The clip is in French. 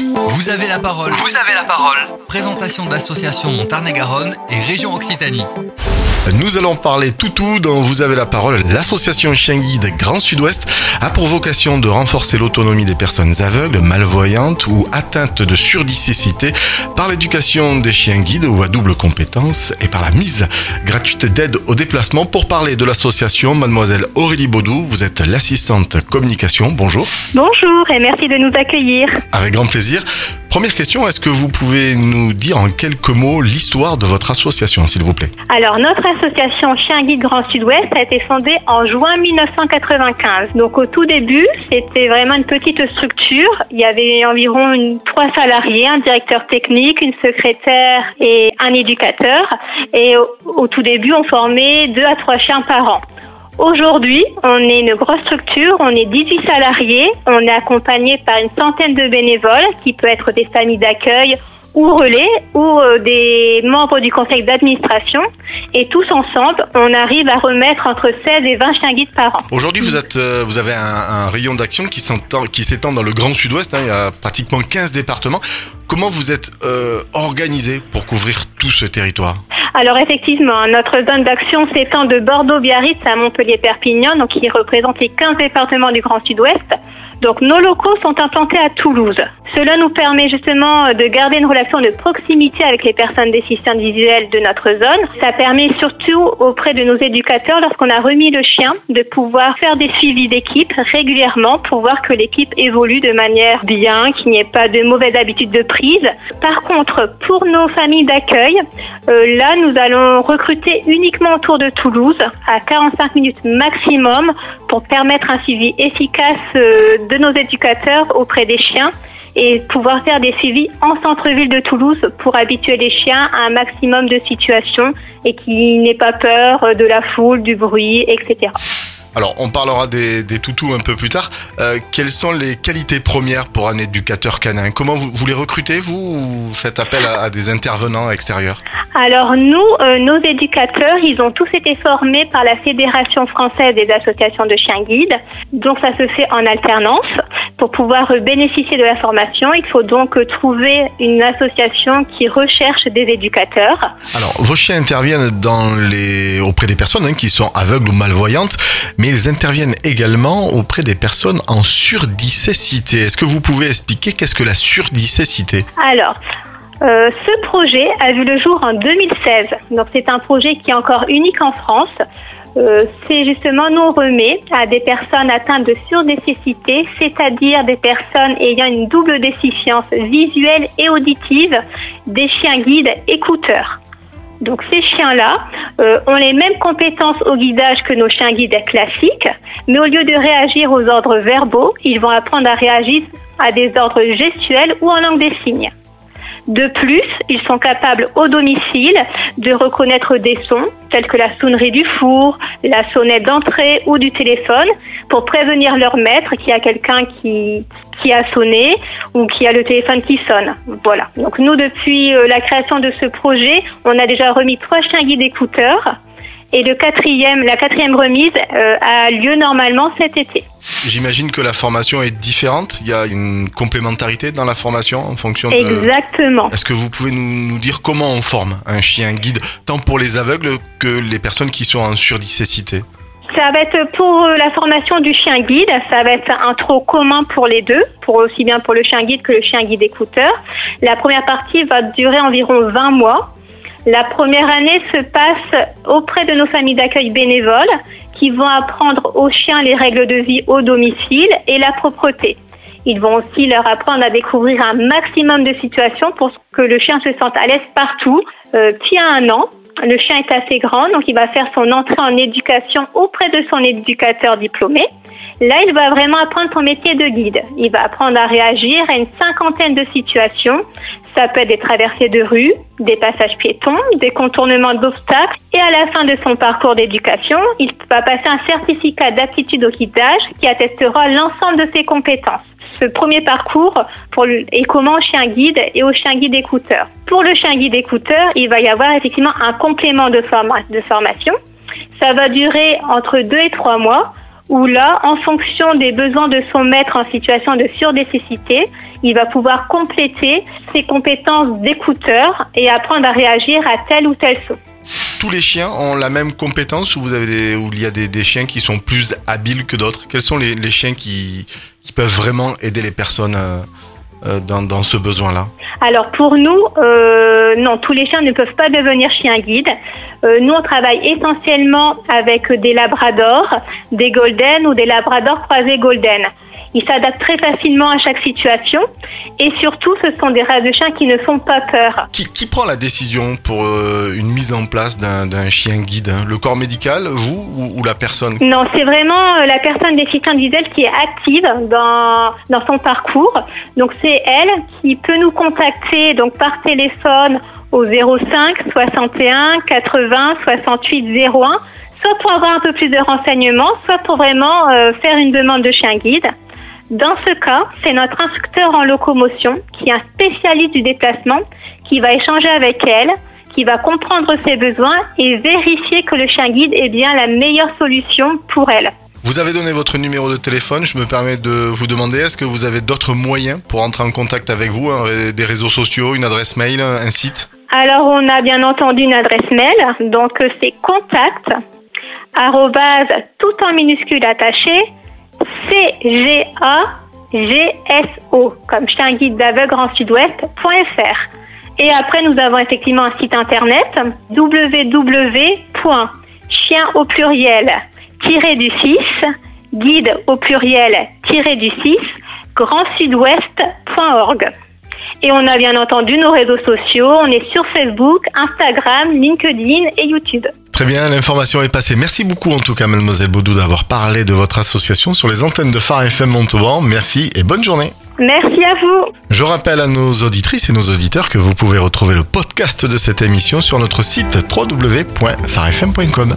Vous avez la parole. Vous avez la parole. Présentation d'associations Montarné-Garonne et région Occitanie. Nous allons parler toutou dont vous avez la parole. L'association Chien Guide Grand Sud-Ouest a pour vocation de renforcer l'autonomie des personnes aveugles, malvoyantes ou atteintes de surdicécité par l'éducation des chiens guides ou à double compétence et par la mise gratuite d'aide au déplacement. Pour parler de l'association, mademoiselle Aurélie Baudou, vous êtes l'assistante communication. Bonjour. Bonjour et merci de nous accueillir. Avec grand plaisir. Première question, est-ce que vous pouvez nous dire en quelques mots l'histoire de votre association, s'il vous plaît? Alors, notre association Chien Guide Grand Sud-Ouest a été fondée en juin 1995. Donc, au tout début, c'était vraiment une petite structure. Il y avait environ trois salariés, un directeur technique, une secrétaire et un éducateur. Et au, au tout début, on formait deux à trois chiens par an. Aujourd'hui, on est une grosse structure, on est 18 salariés, on est accompagné par une centaine de bénévoles qui peut être des familles d'accueil ou relais ou euh, des membres du conseil d'administration et tous ensemble, on arrive à remettre entre 16 et 20 chiens guides par an. Aujourd'hui, vous, êtes, euh, vous avez un, un rayon d'action qui s'étend dans le Grand Sud-Ouest, hein, il y a pratiquement 15 départements. Comment vous êtes euh, organisé pour couvrir tout ce territoire? Alors effectivement, notre zone d'action s'étend de Bordeaux-Biarritz à Montpellier-Perpignan, donc qui représente les 15 départements du Grand Sud-Ouest. Donc nos locaux sont implantés à Toulouse. Cela nous permet justement de garder une relation de proximité avec les personnes déficientes visuelles de notre zone. Ça permet surtout auprès de nos éducateurs, lorsqu'on a remis le chien, de pouvoir faire des suivis d'équipe régulièrement pour voir que l'équipe évolue de manière bien, qu'il n'y ait pas de mauvaises habitudes de prise. Par contre, pour nos familles d'accueil, euh, là, nous allons recruter uniquement autour de Toulouse, à 45 minutes maximum, pour permettre un suivi efficace euh, de nos éducateurs auprès des chiens et pouvoir faire des suivis en centre-ville de Toulouse pour habituer les chiens à un maximum de situations et qu'ils n'aient pas peur euh, de la foule, du bruit, etc. Alors, on parlera des, des toutous un peu plus tard. Euh, quelles sont les qualités premières pour un éducateur canin Comment vous, vous les recrutez, vous, ou vous faites appel à, à des intervenants extérieurs Alors nous, euh, nos éducateurs, ils ont tous été formés par la Fédération française des associations de chiens guides. Donc ça se fait en alternance. Pour pouvoir bénéficier de la formation, il faut donc trouver une association qui recherche des éducateurs. Alors, vos chiens interviennent dans les, auprès des personnes hein, qui sont aveugles ou malvoyantes, mais ils interviennent également auprès des personnes en surdicécité. Est-ce que vous pouvez expliquer qu'est-ce que la surdicécité? Alors, euh, ce projet a vu le jour en 2016. Donc c'est un projet qui est encore unique en France. Euh, c'est justement nous remet à des personnes atteintes de surdécessité, c'est-à-dire des personnes ayant une double déficience visuelle et auditive, des chiens guides écouteurs. Donc ces chiens-là euh, ont les mêmes compétences au guidage que nos chiens guides classiques, mais au lieu de réagir aux ordres verbaux, ils vont apprendre à réagir à des ordres gestuels ou en langue des signes. De plus, ils sont capables au domicile de reconnaître des sons tels que la sonnerie du four, la sonnette d'entrée ou du téléphone pour prévenir leur maître qu'il y a quelqu'un qui, qui a sonné ou qui a le téléphone qui sonne. Voilà. Donc nous, depuis euh, la création de ce projet, on a déjà remis trois chiens guides écouteurs et le quatrième, la quatrième remise euh, a lieu normalement cet été. J'imagine que la formation est différente. Il y a une complémentarité dans la formation en fonction de. Exactement. Est-ce que vous pouvez nous, nous dire comment on forme un chien guide, tant pour les aveugles que les personnes qui sont en surdicécité? Ça va être pour euh, la formation du chien guide, ça va être un trop commun pour les deux, pour aussi bien pour le chien guide que le chien guide écouteur. La première partie va durer environ 20 mois. La première année se passe auprès de nos familles d'accueil bénévoles qui vont apprendre aux chiens les règles de vie au domicile et la propreté. Ils vont aussi leur apprendre à découvrir un maximum de situations pour que le chien se sente à l'aise partout. Euh, à un an, le chien est assez grand, donc il va faire son entrée en éducation auprès de son éducateur diplômé. Là, il va vraiment apprendre son métier de guide. Il va apprendre à réagir à une cinquantaine de situations. Ça peut être des traversées de rue, des passages piétons, des contournements d'obstacles. Et à la fin de son parcours d'éducation, il va passer un certificat d'aptitude au guidage qui attestera l'ensemble de ses compétences. Ce premier parcours pour le- est commun au chien guide et au chien guide écouteur. Pour le chien guide écouteur, il va y avoir effectivement un complément de, forma- de formation. Ça va durer entre deux et trois mois où là, en fonction des besoins de son maître en situation de surdécessité, il va pouvoir compléter ses compétences d'écouteur et apprendre à réagir à tel ou tel saut. Tous les chiens ont la même compétence ou vous avez des, ou il y a des, chiens qui sont plus habiles que d'autres? Quels sont les, chiens qui, qui peuvent vraiment aider les personnes dans, dans ce besoin-là Alors pour nous, euh, non, tous les chiens ne peuvent pas devenir chiens guides. Euh, nous, on travaille essentiellement avec des labradors, des golden ou des labradors croisés golden. Ils s'adaptent très facilement à chaque situation et surtout, ce sont des races de chiens qui ne font pas peur. qui, qui prend la décision pour euh, une mise en place d'un chien guide hein? Le corps médical, vous ou, ou la personne? Non, c'est vraiment euh, la personne déficiente visuelle qui est active dans, dans son parcours. Donc c'est elle qui peut nous contacter donc par téléphone au 05 61 80 68 01, soit pour avoir un peu plus de renseignements, soit pour vraiment euh, faire une demande de chien guide. Dans ce cas, c'est notre instructeur en locomotion, qui est un spécialiste du déplacement, qui va échanger avec elle, qui va comprendre ses besoins et vérifier que le chien guide est bien la meilleure solution pour elle. Vous avez donné votre numéro de téléphone. Je me permets de vous demander, est-ce que vous avez d'autres moyens pour entrer en contact avec vous hein, Des réseaux sociaux, une adresse mail, un site? Alors, on a bien entendu une adresse mail, donc c'est contact, arrobase, tout en minuscule attaché, C-G-A-G-S-O, comme chien guide d'aveugle en sud-ouest.fr. Et après, nous avons effectivement un site internet, www.chien au pluriel, tiré du 6, guide au pluriel, tiré du 6, grandsudouest.org. Et on a bien entendu nos réseaux sociaux. On est sur Facebook, Instagram, LinkedIn et YouTube. Très bien, l'information est passée. Merci beaucoup en tout cas, mademoiselle Baudou, d'avoir parlé de votre association sur les antennes de Phare FM Montauban. Merci et bonne journée. Merci à vous. Je rappelle à nos auditrices et nos auditeurs que vous pouvez retrouver le podcast de cette émission sur notre site www.farfm.com.